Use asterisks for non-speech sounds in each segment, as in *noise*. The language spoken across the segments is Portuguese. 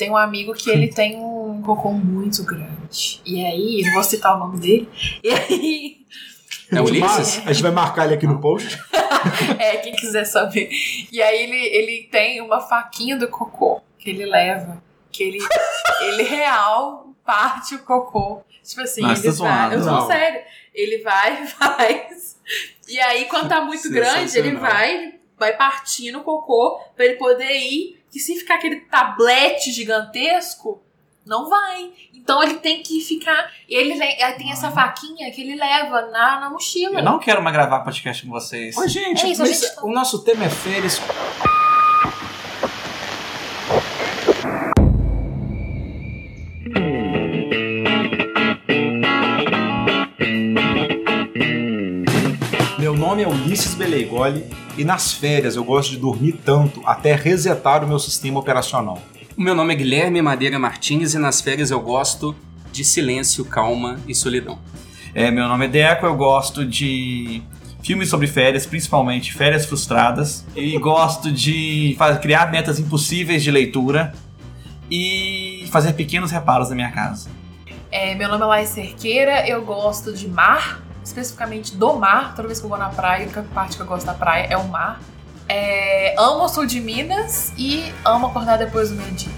tem um amigo que ele tem um cocô muito grande. E aí, não vou citar o nome dele. E aí. É Ulisses? A gente vai marcar ele aqui no post. *laughs* é, quem quiser saber. E aí ele, ele tem uma faquinha do cocô que ele leva. Que ele, ele real parte o cocô. Tipo assim, Mas ele tá vai. Eu sou sério. Ele vai *laughs* e faz. E aí, quando tá muito grande, ele vai, vai partindo o cocô pra ele poder ir. Que se ficar aquele tablete gigantesco, não vai. Então ele tem que ficar. Ele tem essa faquinha que ele leva na, na mochila. Eu não quero mais gravar podcast com vocês. Oi, gente, É isso, gente tá- o nosso tema é férias. Nome é Ulisses Beleigoli e nas férias eu gosto de dormir tanto até resetar o meu sistema operacional. O meu nome é Guilherme Madeira Martins e nas férias eu gosto de silêncio, calma e solidão. É, meu nome é Deco, eu gosto de filmes sobre férias, principalmente férias frustradas. E gosto de criar metas impossíveis de leitura e fazer pequenos reparos na minha casa. É, meu nome é Laís Cerqueira, eu gosto de mar, especificamente do mar. Toda vez que eu vou na praia, a parte que eu gosto da praia é o mar. É, amo o sul de Minas e amo acordar depois do meio-dia.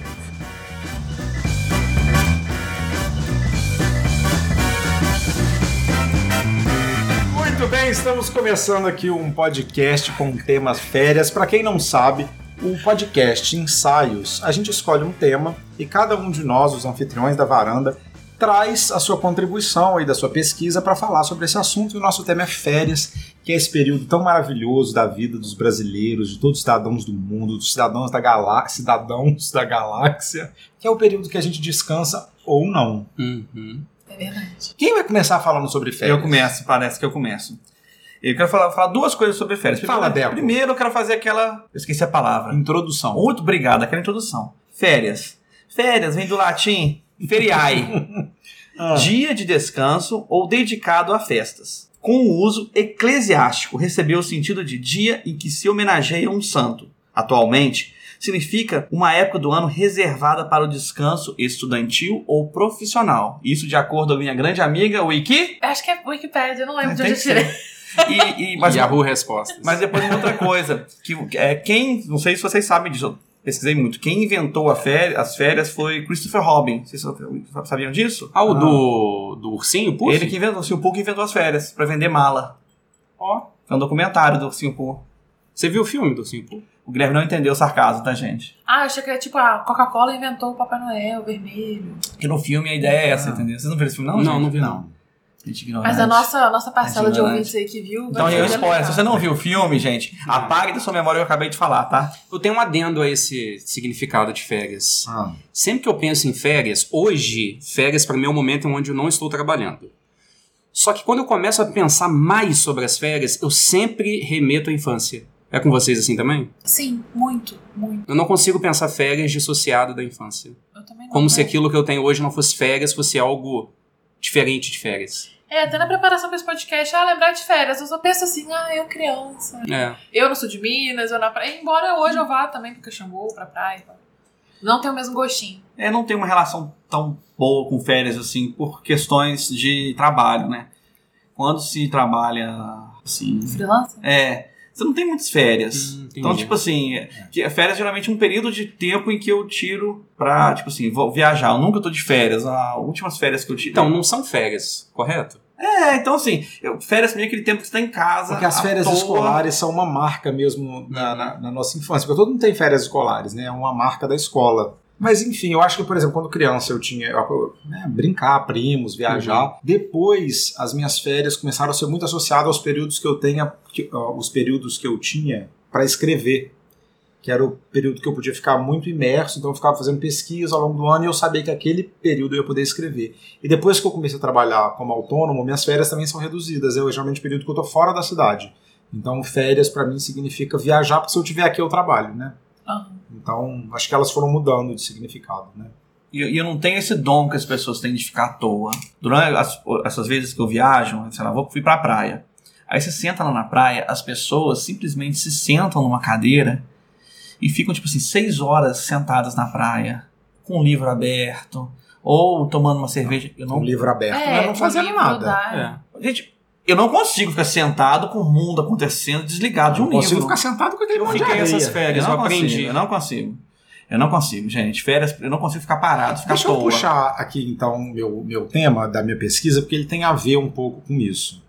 Muito bem, estamos começando aqui um podcast com temas férias. Para quem não sabe, o podcast Ensaios, a gente escolhe um tema e cada um de nós, os anfitriões da varanda, traz a sua contribuição aí da sua pesquisa para falar sobre esse assunto. E o nosso tema é férias, que é esse período tão maravilhoso da vida dos brasileiros, de todos os cidadãos do mundo, dos cidadãos da galáxia, cidadãos da galáxia, que é o período que a gente descansa ou não. Uhum. É verdade. Quem vai começar falando sobre férias? Eu começo, parece que eu começo. Eu quero falar, falar duas coisas sobre férias. Fala, Primeiro, Deco. primeiro eu quero fazer aquela. Eu esqueci a palavra. Introdução. Muito obrigado, aquela introdução. Férias. Férias vem do latim feriae. *laughs* Ah. Dia de descanso ou dedicado a festas. Com o uso eclesiástico, recebeu o sentido de dia em que se homenageia um santo. Atualmente, significa uma época do ano reservada para o descanso estudantil ou profissional. Isso de acordo com a minha grande amiga Wiki. Acho que é Wikipedia, eu não lembro de Tem onde que eu tirei. ser. E, e, mas, Yahoo Respostas. mas depois uma outra coisa, que é, quem, não sei se vocês sabem disso, pesquisei muito, quem inventou a féri- as férias foi Christopher Robin. Vocês sabiam disso? Ah, o do, do ursinho, Puff? Ele que inventou, o Ursinho inventou as férias, pra vender mala. Ó, É um documentário do Ursinho Pooh. você viu o filme do ursinho Puff? O Guilherme não entendeu o sarcasmo da gente. Ah, eu achei que é tipo a Coca-Cola inventou o Papai Noel vermelho. Que no filme a ideia é essa, Ah. entendeu? Vocês não viram esse filme, não? Não, gente? não vi, não. Gente ignorante. Mas a nossa, a nossa parcela de ouvintes aí que viu. Então, eu spoiler. legal. Se você não viu o filme, gente, apague da sua memória o que eu acabei de falar, tá? Eu tenho um adendo a esse significado de férias. Ah. Sempre que eu penso em férias, hoje, férias para mim é o momento onde eu não estou trabalhando. Só que quando eu começo a pensar mais sobre as férias, eu sempre remeto à infância. É com vocês assim também? Sim, muito, muito. Eu não consigo pensar férias dissociado da infância. Eu também não. Como se né? aquilo que eu tenho hoje não fosse férias, fosse algo diferente de férias. É, até na preparação pra esse podcast, ah, lembrar de férias. Eu só penso assim, ah, eu criança. É. Eu no sul de Minas, eu na praia. Embora hoje eu vá também pro Caxambu, pra praia. Não tem o mesmo gostinho. É, não tem uma relação tão boa com férias, assim, por questões de trabalho, né? Quando se trabalha, assim... Freelancer? É, você não tem muitas férias. Hum, então, tipo assim, é, que- férias geralmente é um período de tempo em que eu tiro pra, tipo assim, vou viajar. Eu nunca tô de férias. As últimas férias que eu tive. Então, não são férias, correto? É, então assim, eu, férias é aquele tempo que você tá em casa. Porque as férias toa. escolares são uma marca mesmo na, na- na nossa infância. Porque todo mundo tem férias escolares, né? É uma marca da escola. Mas enfim, eu acho que, por exemplo, quando criança eu tinha eu- né, brincar, primos, viajar. Depois, as minhas férias começaram a ser muito associadas aos períodos que eu tenha, que- ó, os períodos que eu tinha para escrever. Que era o período que eu podia ficar muito imerso, então eu ficava fazendo pesquisa ao longo do ano e eu sabia que aquele período eu ia poder escrever. E depois que eu comecei a trabalhar como autônomo, minhas férias também são reduzidas. Eu geralmente o período que eu tô fora da cidade. Então, férias para mim significa viajar, porque se eu tiver aqui eu trabalho, né? Então, acho que elas foram mudando de significado, né? E eu, eu não tenho esse dom que as pessoas têm de ficar à toa. Durante as- essas vezes que eu viajo, sei lá, vou, fui pra praia. Aí você senta lá na praia, as pessoas simplesmente se sentam numa cadeira e ficam, tipo assim, seis horas sentadas na praia, com o livro aberto, ou tomando uma cerveja. Eu Com não, o livro aberto, É, mas não com fazendo nada. É. Gente, eu não consigo ficar sentado com o mundo acontecendo, desligado de um Não consigo livro. ficar sentado com aquele Eu monte de areia. essas férias, eu eu, não aprendi. consigo, eu não consigo. Eu não consigo, gente. Férias, eu não consigo ficar parado, ficar Deixa à eu toa. puxar aqui então meu, meu tema da minha pesquisa, porque ele tem a ver um pouco com isso.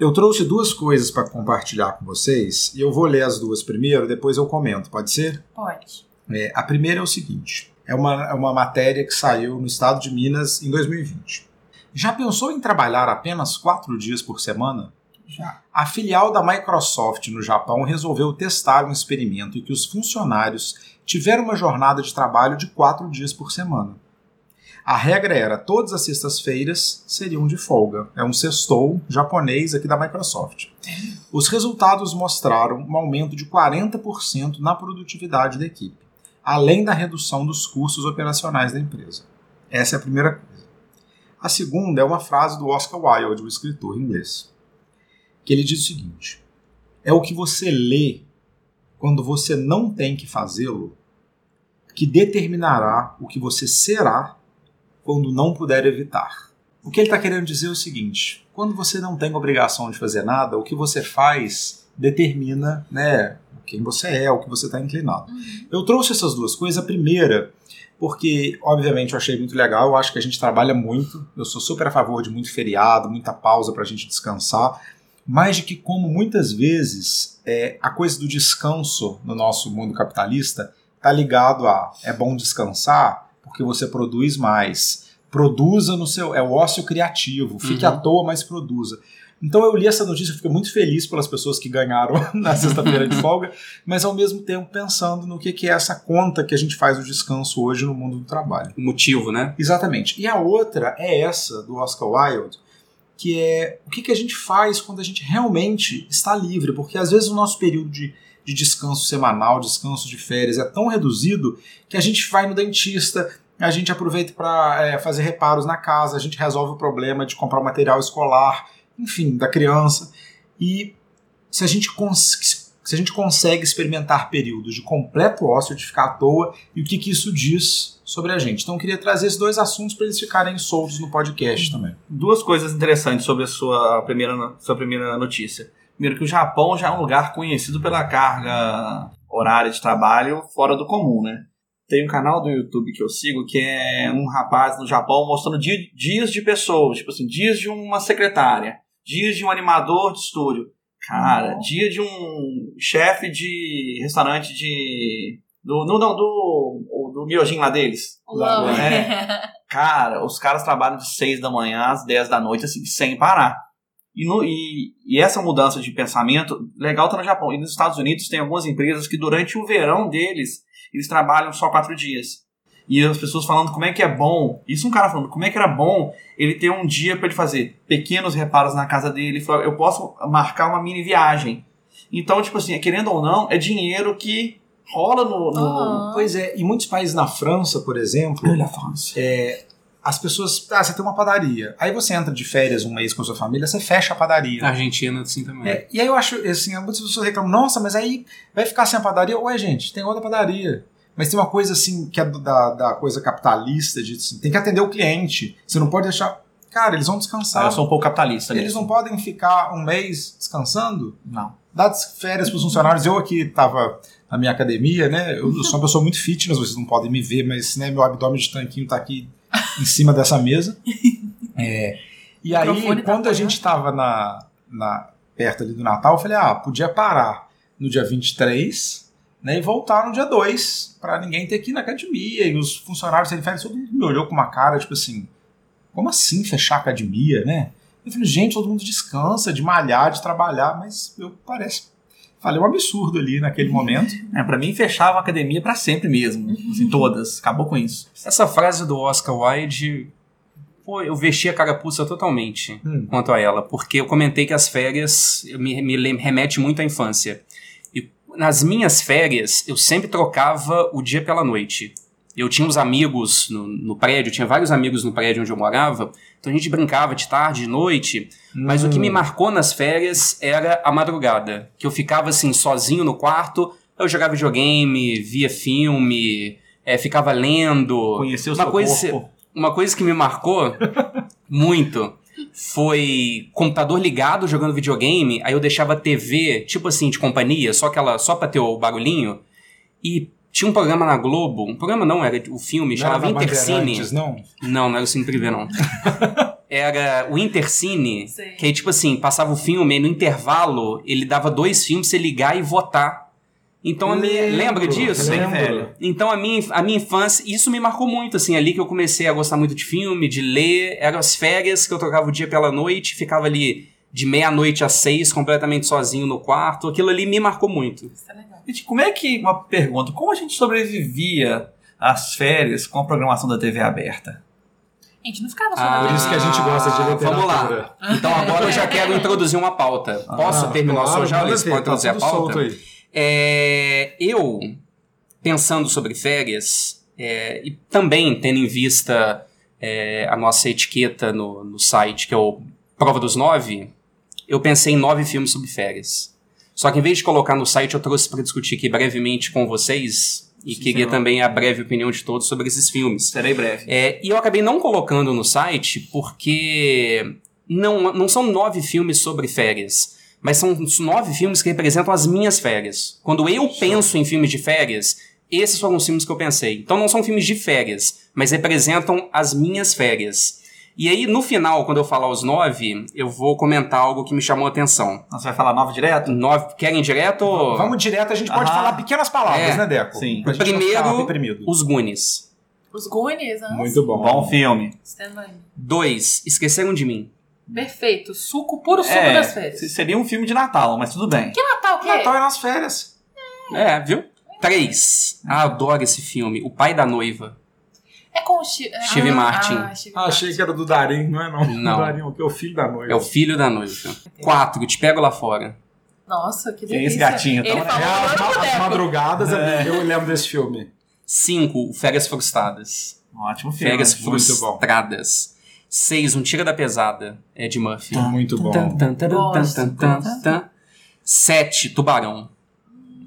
Eu trouxe duas coisas para compartilhar com vocês e eu vou ler as duas primeiro, depois eu comento, pode ser? Pode. É, a primeira é o seguinte: é uma, é uma matéria que saiu no estado de Minas em 2020. Já pensou em trabalhar apenas quatro dias por semana? Já. A filial da Microsoft no Japão resolveu testar um experimento em que os funcionários tiveram uma jornada de trabalho de quatro dias por semana. A regra era todas as sextas-feiras seriam de folga. É um sextou japonês aqui da Microsoft. Os resultados mostraram um aumento de 40% na produtividade da equipe, além da redução dos custos operacionais da empresa. Essa é a primeira coisa. A segunda é uma frase do Oscar Wilde, o escritor inglês, que ele diz o seguinte: é o que você lê quando você não tem que fazê-lo que determinará o que você será quando não puder evitar. O que ele está querendo dizer é o seguinte: quando você não tem obrigação de fazer nada, o que você faz determina né, quem você é, o que você está inclinado. Eu trouxe essas duas coisas. A primeira, porque, obviamente, eu achei muito legal. Eu acho que a gente trabalha muito. Eu sou super a favor de muito feriado, muita pausa para a gente descansar. Mas de que, como muitas vezes é, a coisa do descanso no nosso mundo capitalista está ligado a é bom descansar porque você produz mais. Produza no seu. É o ócio criativo. Fique Uhum. à toa, mas produza. Então eu li essa notícia e fiquei muito feliz pelas pessoas que ganharam *laughs* na sexta-feira de folga, mas ao mesmo tempo pensando no que que é essa conta que a gente faz do descanso hoje no mundo do trabalho. O motivo, né? Exatamente. E a outra é essa, do Oscar Wilde, que é o que, que a gente faz quando a gente realmente está livre, porque às vezes o nosso período de, de descanso semanal, descanso de férias é tão reduzido que a gente vai no dentista, a gente aproveita para fazer reparos na casa, a gente resolve o problema de comprar o material escolar, enfim, da criança. E se a gente, cons se a gente consegue experimentar períodos de completo ócio, de ficar à toa, e o que, que isso diz sobre a gente. Então eu queria trazer esses dois assuntos para eles ficarem soltos no podcast também. Duas coisas interessantes sobre a sua primeira, sua primeira notícia. Primeiro, que o Japão já é um lugar conhecido pela carga horária de trabalho fora do comum, né? Tem um canal do YouTube que eu sigo que é um rapaz no Japão mostrando di- dias de pessoas, tipo assim, dias de uma secretária, dias de um animador de estúdio. Cara, dia de um chefe de restaurante de. Do, não, não, do, do miojinho lá deles. Love. É. *laughs* Cara, os caras trabalham de 6 da manhã às 10 da noite, assim, sem parar. E, no- e- e essa mudança de pensamento, legal tá no Japão. E nos Estados Unidos tem algumas empresas que durante o verão deles, eles trabalham só quatro dias. E as pessoas falando como é que é bom. Isso um cara falando como é que era bom ele ter um dia para ele fazer pequenos reparos na casa dele. Ele falou, eu posso marcar uma mini viagem. Então, tipo assim, querendo ou não, é dinheiro que rola no. no... Pois é, em muitos países na França, por exemplo, Olha, Afonso. as pessoas. Ah, você tem uma padaria. Aí você entra de férias um mês com a sua família, você fecha a padaria. A Argentina, assim também. É, e aí eu acho, assim, muitas pessoas reclamam, nossa, mas aí vai ficar sem a padaria? Ué, gente, tem outra padaria. Mas tem uma coisa assim, que é da, da coisa capitalista, de assim, tem que atender o cliente. Você não pode deixar. Cara, eles vão Ah, descansar. eu sou um pouco capitalista Eles mesmo. não podem ficar um mês descansando? Não. Dá as férias para os funcionários. Eu aqui estava na minha academia, né? Eu sou uma pessoa muito fitness, vocês não podem me ver, mas né, meu abdômen de tanquinho tá aqui em cima dessa mesa. *laughs* É, e aí, tá quando a gente estava na, na, perto ali do Natal, eu falei, ah, podia parar no dia 23 né, e voltar no dia 2, para ninguém ter que ir na academia. E os funcionários terem férias, todo mundo me olhou com uma cara, tipo assim, como assim fechar a academia, né? Eu falei, gente, todo mundo descansa de malhar, de trabalhar, mas eu parece. Falei um absurdo ali naquele momento. É, pra mim, fechava a academia pra sempre mesmo. Assim, todas. Acabou com isso. Essa frase do Oscar Wilde, pô, eu vesti a carapuça totalmente Hum. quanto a ela, porque eu comentei que as férias me, me remete muito à infância. Nas minhas férias, eu sempre trocava o dia pela noite. Eu tinha uns amigos no, no prédio, tinha vários amigos no prédio onde eu morava, então a gente brincava de tarde, de noite, mas o que me marcou nas férias era a madrugada, que eu ficava assim sozinho no quarto, eu jogava videogame, via filme, é, ficava lendo. Conhecer o Uma seu coisa- corpo. Uma coisa que me marcou *laughs* muito foi computador ligado jogando videogame, aí eu deixava a TV, tipo assim, de companhia, só aquela, só pra ter o barulhinho, e tinha um programa na Globo, um programa não, era o filme, Não era chamava Intercine. Não? Não, não era o Cine Privé, não. *laughs* Era o Intercine, Sei. que aí, tipo assim, passava o filme e no intervalo ele dava dois filmes pra você ligar e votar. Então, a minha, Lembro, lembra disso? Lembro. velho. Então a minha, a minha infância, isso me marcou muito, assim, ali que eu comecei a gostar muito de filme, de ler, eram as férias que eu trocava o dia pela noite, ficava ali de meia-noite às seis, completamente sozinho no quarto, aquilo ali me marcou muito. Isso é legal. Gente, como é que. Uma pergunta: como a gente sobrevivia às férias com a programação da TV aberta? A gente não ficava só Ah, na Por isso que a gente gosta de literatura. Vamos lá. Então agora eu já quero introduzir uma pauta. Posso Ah, terminar o claro, seu já, Pode tá introduzir a tudo pauta? solto aí. É, eu, pensando sobre férias, é, e também tendo em vista é, a nossa etiqueta no, no site, que é o Prova dos Nove, eu pensei em nove filmes sobre férias. Só que em vez de colocar no site, eu trouxe para discutir aqui brevemente com vocês, e Sim, queria senhor. também a breve opinião de todos sobre esses filmes. Serei breve. É, e eu acabei não colocando no site porque não, não são nove filmes sobre férias, mas são os nove filmes que representam as minhas férias. Quando eu penso em filmes de férias, esses foram os filmes que eu pensei. Então não são filmes de férias, mas representam as minhas férias. E aí, no final, quando eu falar os nove, eu vou comentar algo que me chamou a atenção. Você vai falar nove direto? Nove, querem direto? Vamos direto, a gente pode Aham. falar pequenas palavras, É. né, Deco? Sim. Pra Primeiro. Os Goonies. Os Goonies. Muito bom. Bom filme. Stand by me. Dois, Esqueceram de Mim. Perfeito. Suco, puro suco É, das férias. se- seria um filme de Natal, mas tudo bem. Que Natal, o quê? Natal é nas férias. É, viu? Três. Ah, adoro esse filme. O Pai da Noiva. É com o Steve, Steve Martin. Ah, Steve Ah, achei que era do Darim, não é não? Não. *laughs* O Darim, que é o filho da noiva. É o filho da noiva. Quatro. Te pego lá fora. Nossa, que Que delícia. esse gatinho, Ele então, falou É, as, as madrugadas, É. eu lembro desse filme. Cinco. Férias Frustradas. Ótimo filme. Férias muito bom. Frustradas. Seis. Um Tira da Pesada. Ed Murphy. Muito bom. Tan, tan, tan, Gosto, tan, tan, gosto. tan. Sete. Tubarão.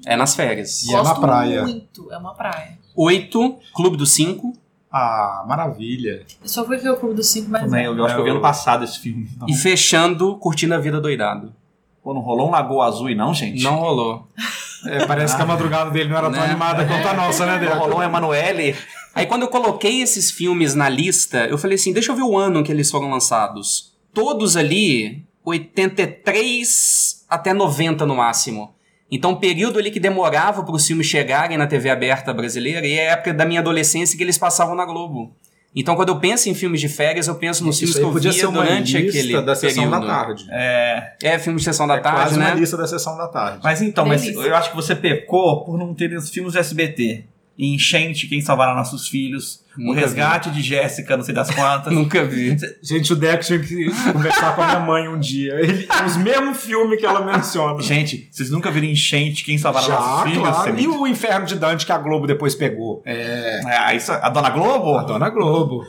É nas férias. E é na praia. muito. É uma praia. Oito. Clube dos Cinco. Ah, maravilha. Eu só fui ver o Clube dos Cinco, mas... Também, eu acho que eu vi ano passado esse filme. Não, E fechando, Curtindo a Vida Doidado. Pô, não rolou um Lagoa Azul e não, gente? Não rolou. *laughs* É, parece que a madrugada dele não era tão Né? animada quanto a nossa, né, Deco? rolou Emanuele. Aí quando eu coloquei esses filmes na lista, eu falei assim, deixa eu ver o ano que eles foram lançados. Todos ali, 83 até 90 no máximo. Então, período ali que demorava para os filmes chegarem na TV aberta brasileira e é a época da minha adolescência que eles passavam na Globo. Então, quando eu penso em filmes de férias, eu penso nos filmes que eu podia via ser uma durante lista aquele da sessão período. da tarde. É, É, filme de sessão da é tarde, quase né? uma lista da sessão da tarde. mas então, mas eu acho que você pecou por não ter os filmes do SBT. Enchente, Quem Salvará Nossos Filhos. o Nunca Resgate de Jéssica, não sei das quantas. *laughs* Nunca vi. Gente, o Deco tinha que conversar com a minha mãe um dia. Ele, os mesmos filmes que ela menciona. Gente, vocês nunca viram Enchente, Quem Salvará Já, Nossos Filhos? claro. Você- E o Inferno de Dante que a Globo depois pegou? É. É, isso, a Dona Globo? A Dona Globo.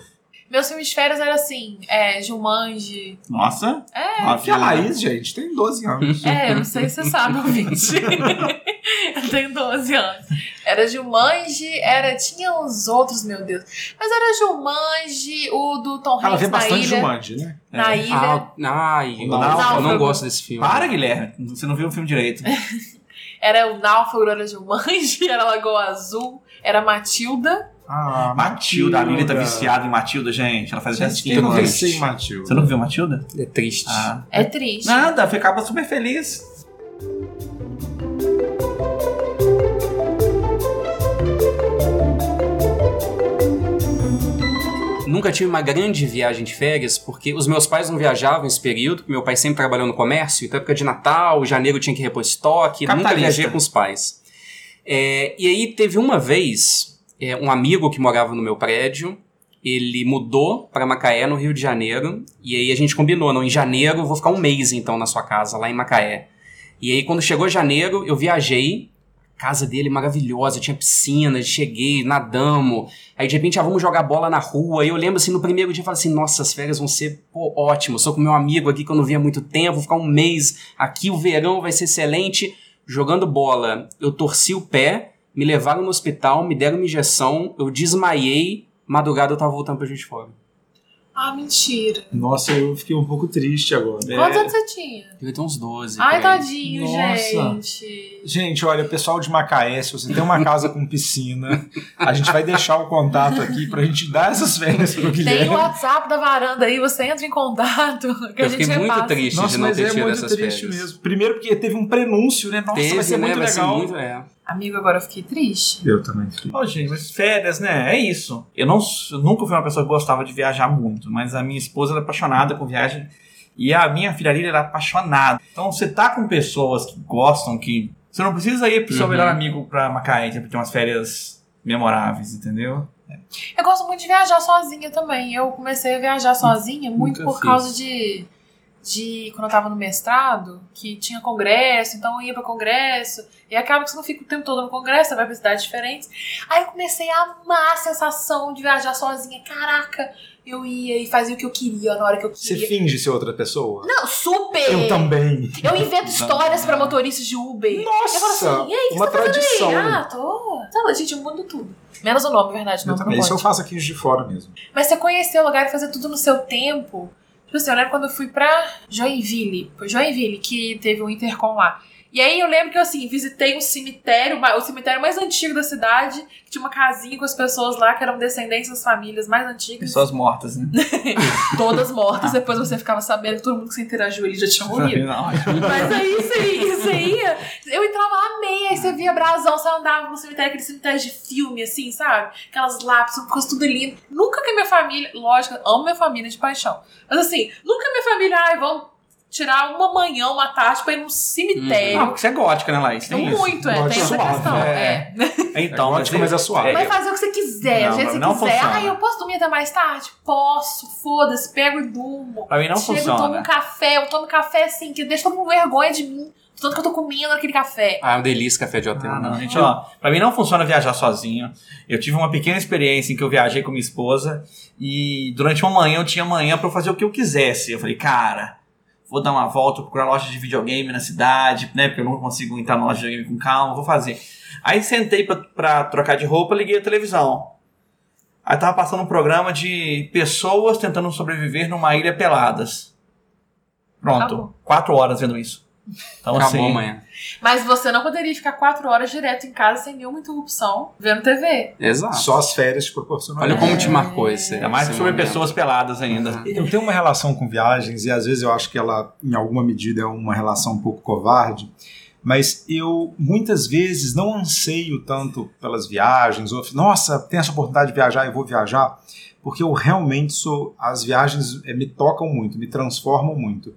Meus filmes de férias eram assim, é, Jumanji. Nossa. É, Nossa, Que a Laís, gente, tem 12 anos. é, eu não sei se você sabe, ouvinte. *laughs* eu tenho 12 anos. Era Jumanji, era, tinha os outros, meu Deus. Mas era Jumanji, o do Tom Ela Hanks vê na bastante ilha. Jumanji, né? Na É. ilha. Ah, ai, eu não, Não, eu não gosto desse filme. Para, Guilherme. Você não viu o filme direito. *laughs* Era o Náufrago, era Jumanji, *laughs* era Lagoa Azul, era Matilda. Ah, Matilda, a Lili tá viciada em Matilda, gente. Ela faz Gente, quem não venceu em Matilda? Você não viu Matilda? É triste. Ah. É triste. Nada, ficava super feliz. Nunca tive uma grande viagem de férias, porque os meus pais não viajavam esse período, porque meu pai sempre trabalhou no comércio, então época de Natal, janeiro tinha que repor estoque, nunca viajei com os pais. É, e aí teve uma vez, é, um amigo que morava no meu prédio, ele mudou para Macaé, no Rio de Janeiro, e aí a gente combinou, não, em janeiro eu vou ficar um mês então na sua casa, lá em Macaé. E aí quando chegou janeiro, eu viajei, casa dele maravilhosa, tinha piscina, cheguei, nadamos, Aí de repente, ah, vamos jogar bola na rua. E eu lembro assim, no primeiro dia, eu falei assim: nossa, as férias vão ser pô, ótimo. Sou com meu amigo aqui que eu não via há muito tempo, vou ficar um mês aqui, o verão vai ser excelente. Jogando bola, eu torci o pé, me levaram no hospital, me deram uma injeção, eu desmaiei, madrugada eu tava voltando pra gente fora. Ah, mentira. Nossa, eu fiquei um pouco triste agora. É. Quantos anos você tinha? Eu tenho uns 12. Ai, tadinho, Nossa. gente. Gente, olha, pessoal de Macaé, se você tem uma casa com piscina, a gente vai deixar o contato aqui pra gente dar essas férias pro Tem Guilherme. o WhatsApp da varanda aí, você entra em contato. *laughs* Que a Eu gente fiquei muito repassa. triste Nossa, de não mas ter é tido muito essas triste férias. mesmo. Primeiro porque teve um prenúncio, né? Nossa, Teve, vai ser né? muito vai ser legal. muito, é. Amigo, agora eu fiquei triste. Eu também. Ô, gente, mas férias, né? É isso. Eu, não, eu nunca fui uma pessoa que gostava de viajar muito, mas a minha esposa era apaixonada com viagem e a minha filha Lília era apaixonada. Então você tá com pessoas que gostam, que. Você não precisa ir pro seu Uhum. melhor amigo pra Macaé pra ter umas férias memoráveis, entendeu? Eu gosto muito de viajar sozinha também. Eu comecei a viajar sozinha muito Nunca por fiz. causa de, de quando eu tava no mestrado, que tinha congresso, então eu ia pra congresso, e acaba que você não fica o tempo todo no congresso, você vai pra cidades diferentes. Aí eu comecei a amar a sensação de viajar sozinha. Caraca, eu ia e fazia o que eu queria na hora que eu Você queria. finge ser outra pessoa? Não, super! Eu também. Eu invento histórias pra motoristas de Uber. Nossa, eu falo assim, e aí, uma você tá tradição. aí? Ah, tô. Bom, gente, eu mudo tudo. Menos o nome, verdade, não, Eu também. Isso eu faço aqui de fora mesmo. Mas você conhecer o lugar e fazer tudo no seu tempo. Tipo assim, eu lembro quando eu fui pra Joinville. Foi Joinville que teve um Intercom lá. E aí eu lembro que eu, assim, visitei um cemitério, o cemitério mais antigo da cidade, que tinha uma casinha com as pessoas lá que eram descendentes das famílias mais antigas. Pessoas mortas, né? *laughs* Todas mortas, depois você ficava sabendo que todo mundo que você interagiu ali já tinha morrido. Não, Mas aí você ia, você ia. Eu entrava lá, amei. Aí você via brasão, você andava no cemitério, aquele cemitério de filme, assim, sabe? Aquelas lápis, coisa tudo lindo. Nunca que a minha família, lógico, amo minha família de paixão. Mas assim, nunca minha família, ai, vamos tirar uma manhã, uma tarde pra ir num Não, cemitério. porque você é gótica, né, Laís? Tem isso. muito, é, Gosto tem essa suave, questão. é. É. Então, É gótica, mas é suave. Vai fazer o que você quiser, Não, do jeito que você não quiser. funciona. Ai, eu posso dormir até mais tarde? Posso, foda-se, pego e durmo. Pra mim não Chego, funciona. tomo um café, eu tomo café assim, que deixa todo mundo com vergonha de mim. Tanto que eu tô comendo aquele café. Ah, é uma delícia café de hotel. Ah, não, né? gente, ó, pra mim não funciona viajar sozinho. Eu tive uma pequena experiência em que eu viajei com minha esposa e durante uma manhã eu tinha manhã pra eu fazer o que eu quisesse. Eu falei, cara, vou dar uma volta, procurar loja de videogame na cidade, né? Porque eu não consigo entrar na loja de videogame com calma, vou fazer. Aí sentei pra, pra trocar de roupa, liguei a televisão. Aí tava passando um programa de pessoas tentando sobreviver numa ilha peladas. Pronto, Acabou. quatro horas vendo isso. Então, Acabou assim, amanhã. Mas você não poderia ficar quatro horas direto em casa sem nenhuma interrupção, vendo TV. Exato. Só as férias te proporcionam. Olha isso. como te marcou esse. ainda mais sobre pessoas peladas ainda. Eu tenho uma relação com viagens e às vezes eu acho que ela, em alguma medida, é uma relação um pouco covarde. Mas eu muitas vezes não anseio tanto pelas viagens, ou nossa, tem essa oportunidade de viajar, eu vou viajar, porque eu realmente sou. As viagens eh, me tocam muito, me transformam muito.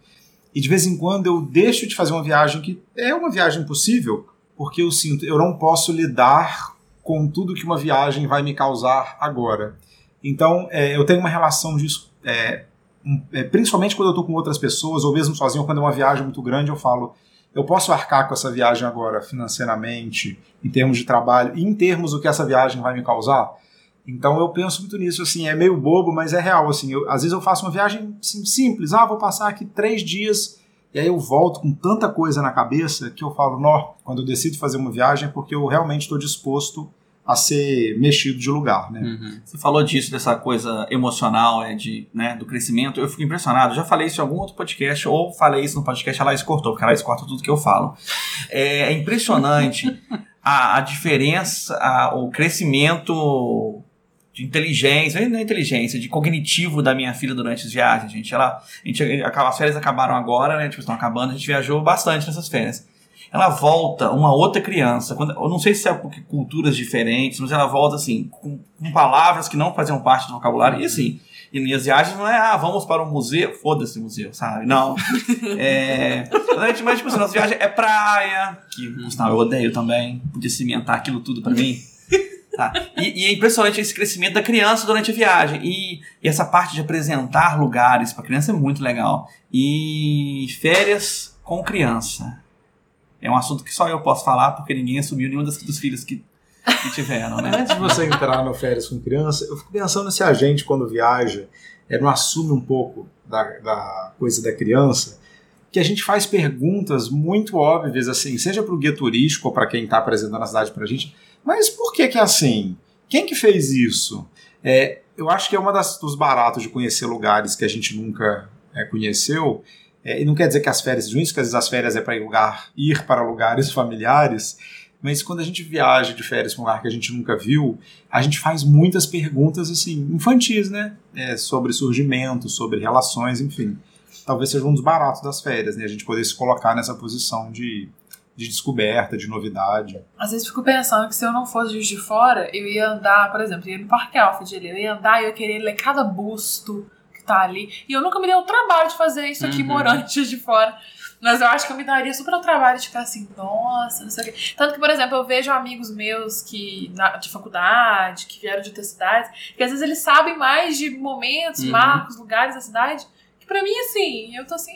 E de vez em quando eu deixo de fazer uma viagem que é uma viagem possível, porque eu sinto, eu não posso lidar com tudo que uma viagem vai me causar agora. Então, é, eu tenho uma relação disso, é, é, principalmente quando eu estou com outras pessoas, ou mesmo sozinho, quando é uma viagem muito grande, eu falo, eu posso arcar com essa viagem agora financeiramente, em termos de trabalho, e em termos do que essa viagem vai me causar? Então eu penso muito nisso, assim, é meio bobo, mas é real, assim, eu- às vezes eu faço uma viagem assim, simples, ah, vou passar aqui três dias, e aí eu volto com tanta coisa na cabeça que eu falo, nó, quando eu decido fazer uma viagem é porque eu realmente estou disposto a ser mexido de lugar, né? Uhum. Você falou disso, dessa coisa emocional, é, de, né, do crescimento. Eu fico impressionado. Já falei isso em algum outro podcast, ou falei isso no podcast, a Laís cortou, porque a Laís corta tudo que eu falo. É, é impressionante *laughs* a, a diferença, a- o crescimento de inteligência, não é inteligência, de cognitivo da minha filha durante as viagens, gente. Ela, a gente, as férias acabaram agora, né? Tipo, estão acabando, a gente viajou bastante nessas férias. Ela volta uma outra criança. Quando, eu não sei se é porque culturas diferentes, mas ela volta assim, com, com palavras que não faziam parte do vocabulário. E assim, e minhas viagens não é, ah, vamos para um museu, foda-se museu, sabe? Não. *laughs* É, mas, tipo assim, nossa viagem é praia, que, por sinal, eu odeio também, podia cimentar aquilo tudo pra mim. Tá. E, e é impressionante esse crescimento da criança durante a viagem. E, e essa parte de apresentar lugares para criança é muito legal. E férias com criança. É um assunto que só eu posso falar, porque ninguém assumiu nenhum dos, dos filhos que, que tiveram, né? Antes de você entrar no férias com criança, eu fico pensando se a gente, quando viaja, é, não assume um pouco da, da coisa da criança, que a gente faz perguntas muito óbvias, assim, seja para o guia turístico ou para quem está apresentando a cidade para a gente, Mas por que que é assim? Quem que fez isso? É, eu acho que é uma das, dos baratos de conhecer lugares que a gente nunca é, conheceu. É, e não quer dizer que as férias ruins, que às vezes as férias é para ir, ir para lugares *laughs* familiares, mas quando a gente viaja de férias para um lugar que a gente nunca viu, a gente faz muitas perguntas assim infantis, né? É, sobre surgimento, sobre relações, enfim. Talvez seja um dos baratos das férias, né? A gente poder se colocar nessa posição de, de descoberta, de novidade. Às vezes fico pensando que se eu não fosse Juiz de Fora, eu ia andar, por exemplo, eu ia no Parque Alfred ali, eu ia andar e eu ia querer ler cada busto que tá ali. E eu nunca me dei o trabalho de fazer isso aqui Uhum. morando em *laughs* Juiz de Fora. Mas eu acho que eu me daria super o trabalho de ficar assim, nossa, não sei o quê. Tanto que, por exemplo, eu vejo amigos meus que na- de faculdade, que vieram de outras cidades, que às vezes eles sabem mais de momentos, Uhum. marcos, lugares da cidade, que pra mim, assim, eu tô assim,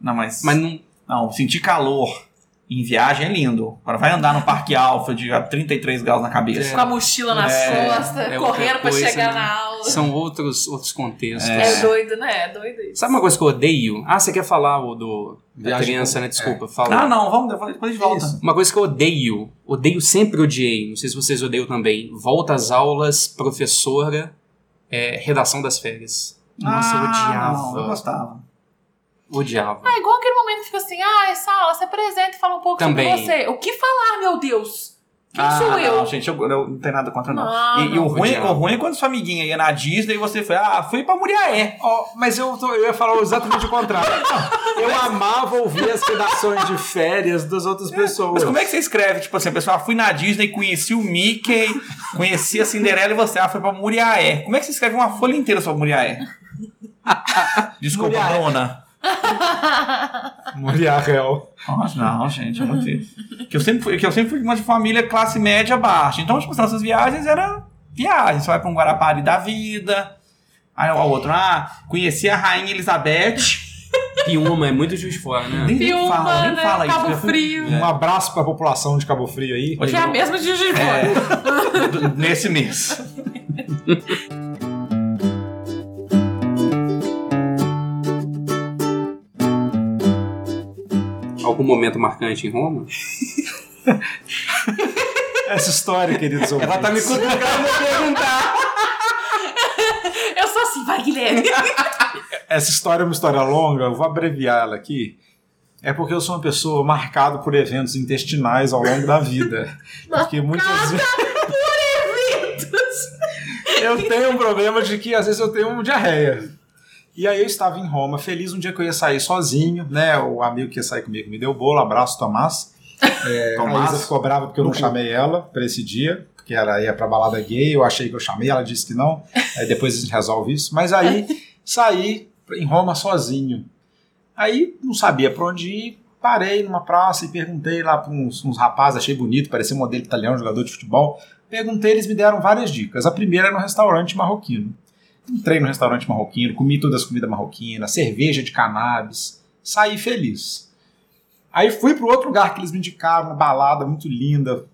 Não, mas. Mas não. Não, sentir calor em viagem é lindo. Agora vai andar no Parque Alfred a 33 graus na cabeça. com a mochila nas É, costas, é correndo pra coisa, chegar né? na aula. São outros, outros contextos. É doido, né? É doido isso. Sabe uma coisa que eu odeio? Ah, você quer falar o do da criança, né? Desculpa, fala. Ah, não, vamos, depois gente volta. Isso. Uma coisa que eu odeio, odeio, sempre odiei, não sei se vocês odeiam também, volta às aulas, professora, é, redação das férias. Nossa, eu Ah, odiava. Não, eu gostava. Odiava. Ah, igual aquele momento que fica assim, ah, essa aula, se apresenta e fala um pouco Também. sobre você. O que falar, meu Deus? Quem ah, sou eu? Não, gente, eu, eu não tenho nada contra, não. Não, e e o, ruim, o ruim é quando sua amiguinha ia na Disney e você foi, ah, fui pra Muriaé. Ó, mas eu, tô- eu ia falar exatamente o contrário. *laughs* Eu amava ouvir as redações de férias das outras pessoas. Mas como é que você escreve? Tipo assim, a pessoa ah, fui na Disney, conheci o Mickey, conheci a Cinderela e você, ah, foi pra Muriaé. Como é que você escreve uma folha inteira sobre Muriaé? *laughs* Desculpa, Muriaé. Bruna. *laughs* Muriarel. Nossa, não, gente, é muito que eu sempre fui, que eu sempre fui de uma família classe média baixa. Então, tipo, as nossas viagens eram viagens. Você vai pra um Guarapari da vida. Aí o outro, ah, conheci a Rainha Elizabeth. *laughs* Piuma é muito juiz fora, né? Nem, Piuma, fala, nem né? fala isso. Cabo Eu fui- Frio. Um abraço pra população de Cabo Frio aí. Hoje Que é a eu- mesma de Juiz de Fora. É, *laughs* nesse mês. Algum momento marcante em Roma? *laughs* Essa história, queridos ouvintes. Ela tá me cutucando pra perguntar. Eu sou assim, vai, Guilherme. Essa história é uma história longa, eu vou abreviar ela aqui. É porque eu sou uma pessoa marcada por eventos intestinais ao longo da vida. Porque muitas vezes. eu tenho um problema de que às vezes eu tenho um diarreia. E aí eu estava em Roma, feliz um dia que eu ia sair sozinho, né? O amigo que ia sair comigo me deu bolo, abraço, Tomás. É, Tomás? A Isa ficou brava porque eu não chamei ela para esse dia, porque ela ia pra balada gay, eu achei que eu chamei, ela disse que não. Aí depois a gente resolve isso. Mas aí *laughs* saí em Roma sozinho. Aí não sabia pra onde ir, parei numa praça e perguntei lá pra uns, uns rapazes, achei bonito, parecia um modelo italiano, jogador de futebol. Perguntei, eles me deram várias dicas. A primeira era no restaurante marroquino. Entrei no restaurante marroquino, comi todas as comidas marroquinas, cerveja de cannabis, saí feliz. Aí fui para outro lugar que eles me indicaram, uma balada muito linda,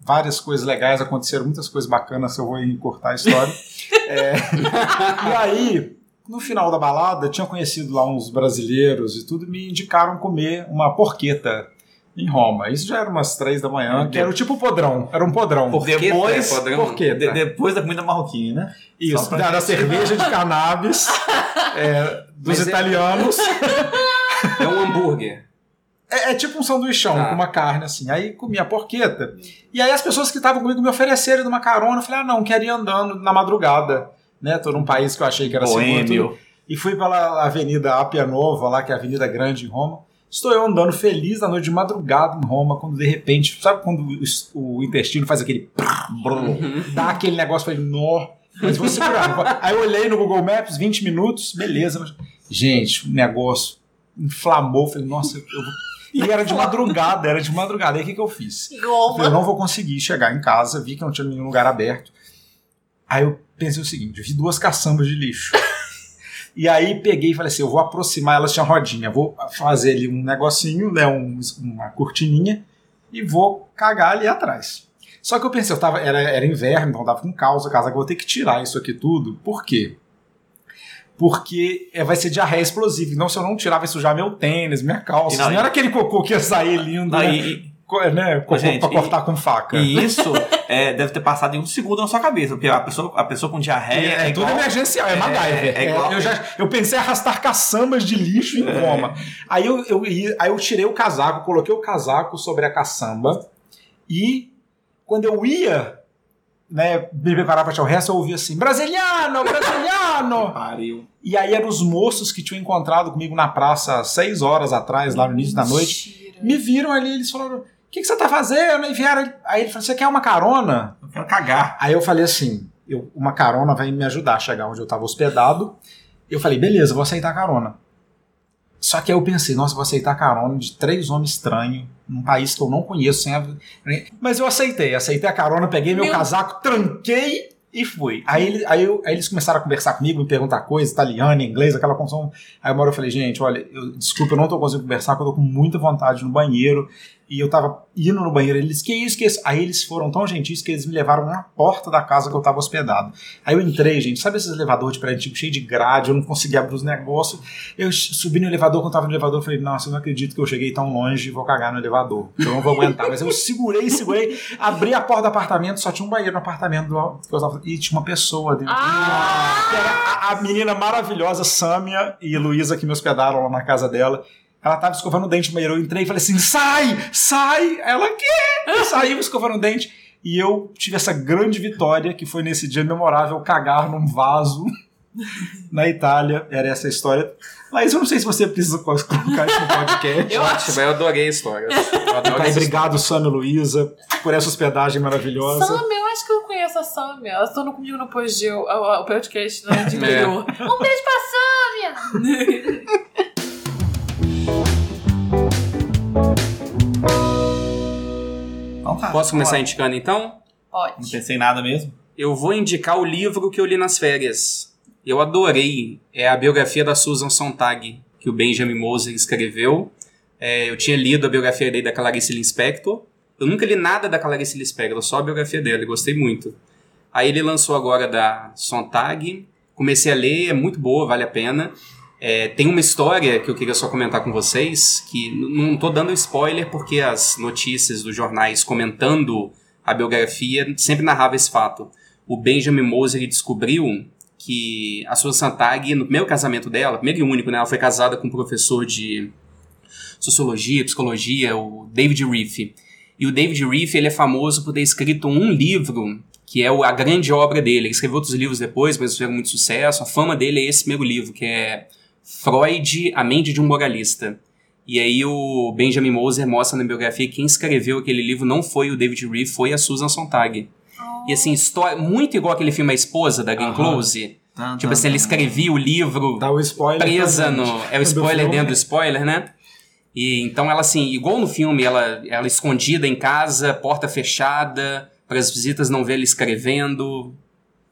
várias coisas legais, aconteceram muitas coisas bacanas, eu vou encurtar a história. *laughs* É, e aí, no final da balada, tinha conhecido lá uns brasileiros e tudo, me indicaram comer uma porqueta em Roma. Isso já era umas três da manhã, que era o tipo podrão, era um podrão. Porqueta, Depois- é padrão? porqueta. De- depois da comida marroquina, né? Isso, da, da gente- cerveja de *laughs* cannabis é, dos Mas é- italianos. *laughs* É um hambúrguer. É, é tipo um sanduichão Tá. com uma carne assim. Aí comi a porqueta. E aí as pessoas que estavam comigo me ofereceram uma carona. Eu falei, ah, não, quero ir andando na madrugada. Né? Tô num país que eu achei que era seguro. tudo. Boêmio. E fui pela Avenida Apia Nova, lá, que é a Avenida Grande em Roma. Estou eu andando feliz na noite de madrugada em Roma, quando de repente, sabe quando o, o intestino faz aquele. dá aquele negócio, falei, nó, mas vou segurar. Aí eu olhei no Google Maps, 20 minutos, beleza. mas- Gente, o negócio inflamou, falei, nossa, eu vou. E era de madrugada, era de madrugada. Aí o que, que eu fiz? Eu falei, eu não vou conseguir chegar em casa, vi que não tinha nenhum lugar aberto. Aí eu pensei o seguinte, vi duas caçambas de lixo. E aí peguei e falei assim, eu vou aproximar, elas tinham rodinha, vou fazer ali um negocinho, né, um- uma cortininha, e vou cagar ali atrás. Só que eu pensei, eu tava, era, era inverno, então tava com calça, casa, que eu vou ter que tirar isso aqui tudo. Por quê? Porque é, vai ser diarreia explosiva. Então, se eu não tirar, vai sujar meu tênis, minha calça. E não, não, e- era aquele cocô que ia sair lindo, Não, né? e, né, co- Gente, pra e- cortar com faca. E isso é, deve ter passado em um segundo na sua cabeça, porque a pessoa, a pessoa com diarreia É, é, tudo igual- emergencial, é, MacGyver. é igual- eu, já, eu pensei em arrastar caçambas de lixo em coma. Aí eu, eu, aí eu tirei o casaco, coloquei o casaco sobre a caçamba e quando eu ia né, me preparar para tirar o resto, eu ouvia assim: Brasiliano, brasiliano! *laughs* Pariu. e aí eram os moços que tinham encontrado comigo na praça seis horas atrás, lá no início da noite. Mentira. Me viram ali, eles falaram: que, que você tá fazendo? E vieram. Aí ele falou: Você quer uma carona? Eu quero cagar. Aí eu falei assim: eu, uma carona vai me ajudar a chegar onde eu estava hospedado. Eu falei: beleza, vou aceitar a carona. Só que aí eu pensei: nossa, vou aceitar a carona de três homens estranhos, num país que eu não conheço. Sem a... Mas eu aceitei, aceitei a carona, peguei meu, Meu- casaco, tranquei e fui. Aí, ele- aí, eu- aí eles começaram a conversar comigo, me perguntar coisas, italiano, inglês, aquela confusão. Aí uma hora eu falei: gente, olha, eu, desculpa, eu não tô conseguindo conversar, porque eu tô com muita vontade no banheiro. E eu tava indo no banheiro, eles, que isso, que isso? Aí eles foram tão gentis que eles me levaram na porta da casa que eu tava hospedado. Aí eu entrei, gente, sabe esses elevadores de prédio antigo, cheio de grade, eu não conseguia abrir os negócios. Eu subi no elevador, quando eu tava no elevador, eu falei, nossa, eu não acredito que eu cheguei tão longe e vou cagar no elevador. Eu não vou aguentar. Mas eu segurei, segurei, abri a porta do apartamento, só tinha um banheiro no apartamento do, que eu tava, e tinha uma pessoa dentro. Ah! A, a menina maravilhosa, Sâmia e Luísa, que me hospedaram lá na casa dela. Ela tava escovando o dente no banheiro. Eu entrei e falei assim: sai, sai. Ela, quê? *laughs* Saiu escovando o dente. E eu tive essa grande vitória, que foi nesse dia memorável, cagar num vaso *laughs* na Itália. Era essa a história. Mas eu não sei se você precisa co- colocar isso no *laughs* podcast. Eu Ótimo, eu adorei a história. Eu essa obrigado, Sâmia e Luísa, por essa hospedagem maravilhosa. Samia, eu acho que eu conheço a Samia. Ela está comigo no Pogeu, o, o podcast né, de interior. Um beijo pra Samia! Então tá. Posso começar lá. indicando então? Não Pode. pensei em nada mesmo. Eu vou indicar o livro que eu li nas férias. Eu adorei. É a biografia da Susan Sontag, que o Benjamin Moser escreveu. É, eu tinha lido a biografia dele da Clarice Lispector. Eu nunca li nada da Clarice Lispector, só a biografia dela, e gostei muito. Aí ele lançou agora da Sontag. Comecei a ler, é muito boa, vale a pena. É, tem uma história que eu queria só comentar com vocês, que não tô dando spoiler porque as notícias dos jornais comentando a biografia sempre narrava esse fato. O Benjamin Moser descobriu que a Susan Sontag, no primeiro casamento dela, primeiro e único, né, ela foi casada com um professor de sociologia, psicologia, o David Reef. E o David Reef ele é famoso por ter escrito um livro que é a grande obra dele. Ele escreveu outros livros depois, mas fizeram muito sucesso. A fama dele é esse primeiro livro, que é Freud, A Mente de um Moralista. E aí o Benjamin Moser mostra na biografia que quem escreveu aquele livro não foi o David Reef, foi a Susan Sontag. E assim, história muito igual aquele filme A Esposa, da Glenn. Close. Tan, Tipo tan, assim, ele tan. escrevia o livro Dá o spoiler. presa no. É o spoiler dentro do spoiler, né? E então ela, assim, igual no filme, ela, ela escondida em casa, porta fechada, para as visitas não ver ela escrevendo.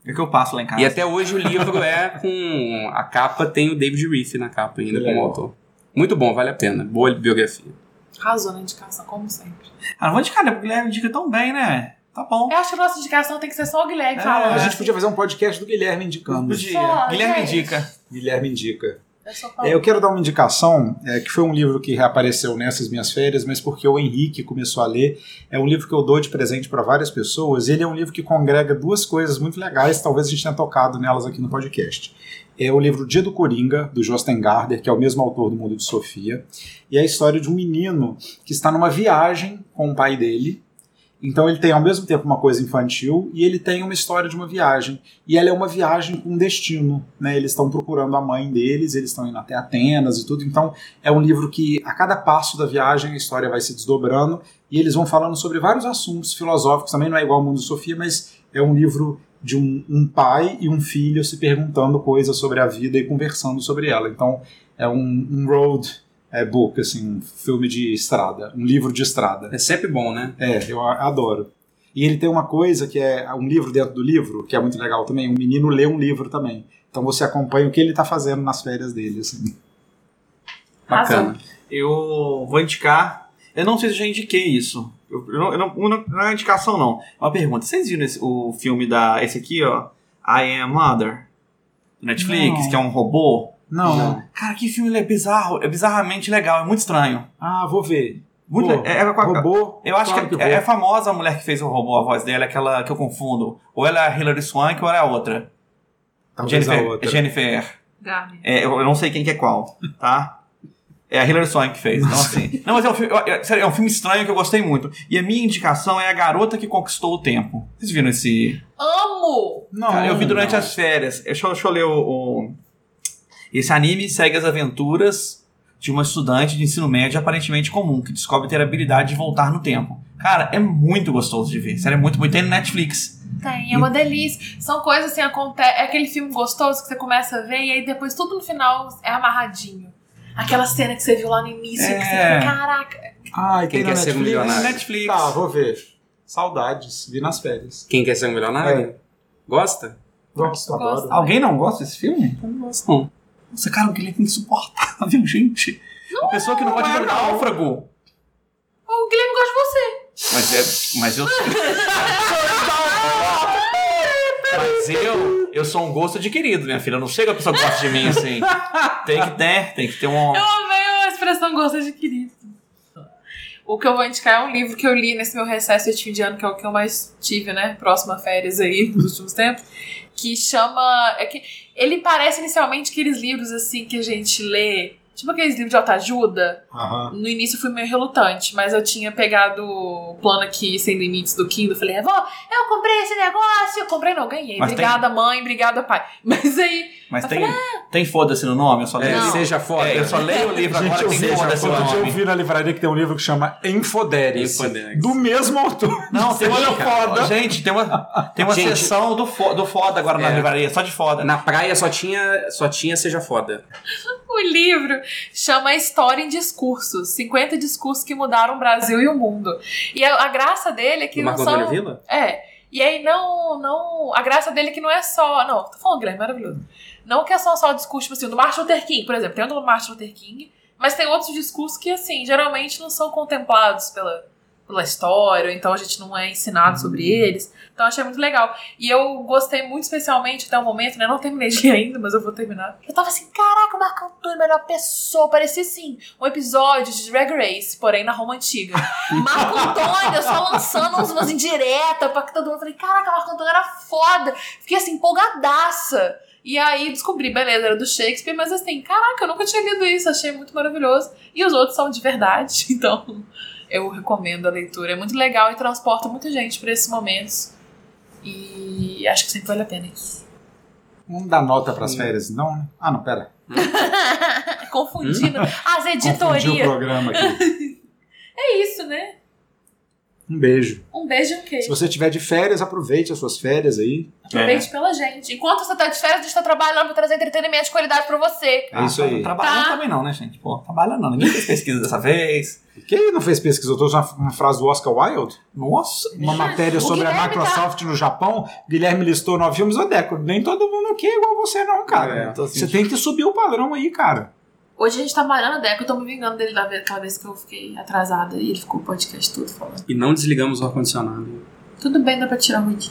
É que eu passo lá em casa. E até hoje o livro é com. A capa tem o David Reef na capa ainda como autor. Muito bom, vale a pena. Boa biografia. Arrasou na indicação, como sempre. Ah, não vou indicar, né? Porque o Guilherme indica tão bem, né? Tá bom. Eu acho que a nossa indicação tem que ser só o Guilherme É, falando. A gente podia fazer um podcast do Guilherme indicando. Podia. Só, Guilherme gente. indica. Guilherme indica. É. Eu quero dar uma indicação, é, que foi um livro que reapareceu nessas minhas férias, mas porque o Henrique começou a ler. É um livro que eu dou de presente para várias pessoas. Ele é um livro que congrega duas coisas muito legais, talvez a gente tenha tocado nelas aqui no podcast. É o livro Dia do Coringa, do Josten Gardner, que é o mesmo autor do Mundo de Sofia. E é a história de um menino que está numa viagem com o pai dele. Então ele tem ao mesmo tempo uma coisa infantil e ele tem uma história de uma viagem. E ela é uma viagem com destino. Né? Eles estão procurando a mãe deles, eles estão indo até Atenas e tudo. Então é um livro que a cada passo da viagem a história vai se desdobrando e eles vão falando sobre vários assuntos filosóficos. Também não é igual ao Mundo Sofia, mas é um livro de um, um pai e um filho se perguntando coisas sobre a vida e conversando sobre ela. Então é um, um road é, book, assim, um filme de estrada, um livro de estrada. É sempre bom, né? É, eu adoro. E ele tem uma coisa que é um livro dentro do livro, que é muito legal também. Um menino lê um livro também. Então você acompanha o que ele está fazendo nas férias dele, assim. Bacana. Eu vou indicar. Eu não sei se eu já indiquei isso. Eu, eu não, eu não, não- não é uma indicação, não. É uma pergunta. Vocês viram esse- o filme da. Esse aqui, ó? I Am Mother? Do Netflix, Não. que é um robô? Não. Não. Cara, que filme ele é bizarro. É bizarramente legal. É muito estranho. Ah, vou ver. Muito, Pô, é, é, a- robô. eu acho claro que, vou. é, é famosa a mulher que fez o robô, a voz dela, aquela que eu confundo. Ou ela é a Hilary Swank ou ela é a outra. Talvez a Jennifer. outra. Jennifer. Garner. É, eu, eu não sei quem que é qual, tá? É a Hilary Swank que fez. Então, assim. não, mas é um, filme, sério, é um filme estranho que eu gostei muito. E a minha indicação é A Garota que Conquistou o Tempo. Vocês viram esse. Amo! Não, Cara, eu vi durante não. as férias. Deixa, eu- deixa eu ler o, o- Esse anime segue as aventuras de uma estudante de ensino médio aparentemente comum, que descobre ter a habilidade de voltar no tempo. Cara, é muito gostoso de ver. Sério, é muito bom. Tem no Netflix. Tem, é uma delícia. São coisas assim, acontece. É aquele filme gostoso que você começa a ver e aí depois tudo no final é amarradinho. Aquela cena que você viu lá no início, que você É. fica, caraca. Ai, Quem na quer ser um Netflix? milionário? Netflix. Tá, vou ver. Saudades. Vi nas férias. Quem quer ser um milionário? Gosta? Gosto, Gosto. adoro. Alguém não gosta desse filme? Eu não gosto, não. Nossa, cara, o Guilherme é insuportável, *laughs* gente. Uma pessoa que não pode não é, ver não. náufrago. O Guilherme gosta de você. Mas, é, mas eu. mas eu. Eu sou um gosto adquirido, minha filha. Eu não sei que a pessoa gosta de mim assim. Tem que ter, tem que ter um. Eu amei a expressão gosto adquirido. O que eu vou indicar é um livro que eu li nesse meu recesso de fim de ano, que é o que eu mais tive, né? Próxima férias aí, nos últimos tempos. Que chama. É que ele parece inicialmente aqueles livros assim que a gente lê. Tipo aqueles livros de autoajuda. Aham. No início eu fui meio relutante, mas eu tinha pegado o plano aqui sem limites do Kindle. Falei, vó, eu comprei esse negócio. Eu comprei, não, ganhei. Mas tem- obrigada, mãe, obrigada, pai. *laughs* Mas aí. Mas tem, tem foda-se no nome? Eu só leio. É, Não. seja foda. É, eu só leio o livro *laughs* Gente, agora, eu tem vi, foda-se no dia eu nome. vi na livraria que tem um livro que chama Infoderes. Infoderes. Do mesmo autor. Não, *laughs* tem uma. Foda. Gente, tem uma, tem uma Gente. sessão do, fo, do foda agora na É. livraria, só de foda. Na praia só tinha, só tinha Seja Foda. O livro chama História em Discursos: 50 discursos que mudaram o Brasil e o mundo. E a, a graça dele é que Do não Marco são. Vila? É. E aí não, não. A graça dele é que não é só. Não, tô falando, Guilherme, maravilhoso. Não que é só, só discurso, tipo assim, do Martin Luther King, por exemplo. Tem um do Martin Luther King, mas tem outros discursos que, assim, geralmente não são contemplados pela, pela história, ou então a gente não é ensinado sobre eles. Então achei muito legal. E eu gostei muito especialmente até o momento, né? Não terminei de ler ainda, mas eu vou terminar. Eu tava assim, caraca, o Marco Antônio, melhor pessoa. Parecia assim, um episódio de Drag Race, porém na Roma Antiga. *laughs* Marco Antônio só lançando uns, umas indiretas pra que todo mundo. Eu falei, caraca, Marco Antônio era foda. Fiquei assim, empolgadaça. E aí descobri, beleza, era do Shakespeare, mas assim, caraca, eu nunca tinha lido isso, achei muito maravilhoso. E os outros são de verdade, *laughs* então eu recomendo a leitura. É muito legal e transporta muita gente pra esses momentos. E acho que sempre vale a pena isso. Não dá nota pras férias, não, né? Ah, não, pera. *laughs* Confundindo as Confundi o editorias. programa aqui. *laughs* É isso, né? Um beijo. Um beijo e um queijo. Se você tiver de férias, aproveite as suas férias aí. Aproveite pela gente. Enquanto você tá de férias, a gente tá trabalhando pra trazer entretenimento de qualidade pra você. É isso aí. Trabalhando Tá. também não, né, gente? Pô, trabalhando não. Ninguém fez pesquisa dessa vez. Quem não fez pesquisa? Eu trouxe uma, uma frase do Oscar Wilde, Nossa. uma matéria sobre a tá- Microsoft no Japão. Guilherme listou nove filmes. Ô, Deco, nem todo mundo aqui é igual você, não, cara. É, assim, você tem que subir o padrão aí, cara. Hoje a gente tá malhando a Deco, eu tô me vingando dele da vez que eu fiquei atrasada e ele ficou o podcast todo falando. E não desligamos o ar-condicionado. Tudo bem, dá pra tirar o ruído.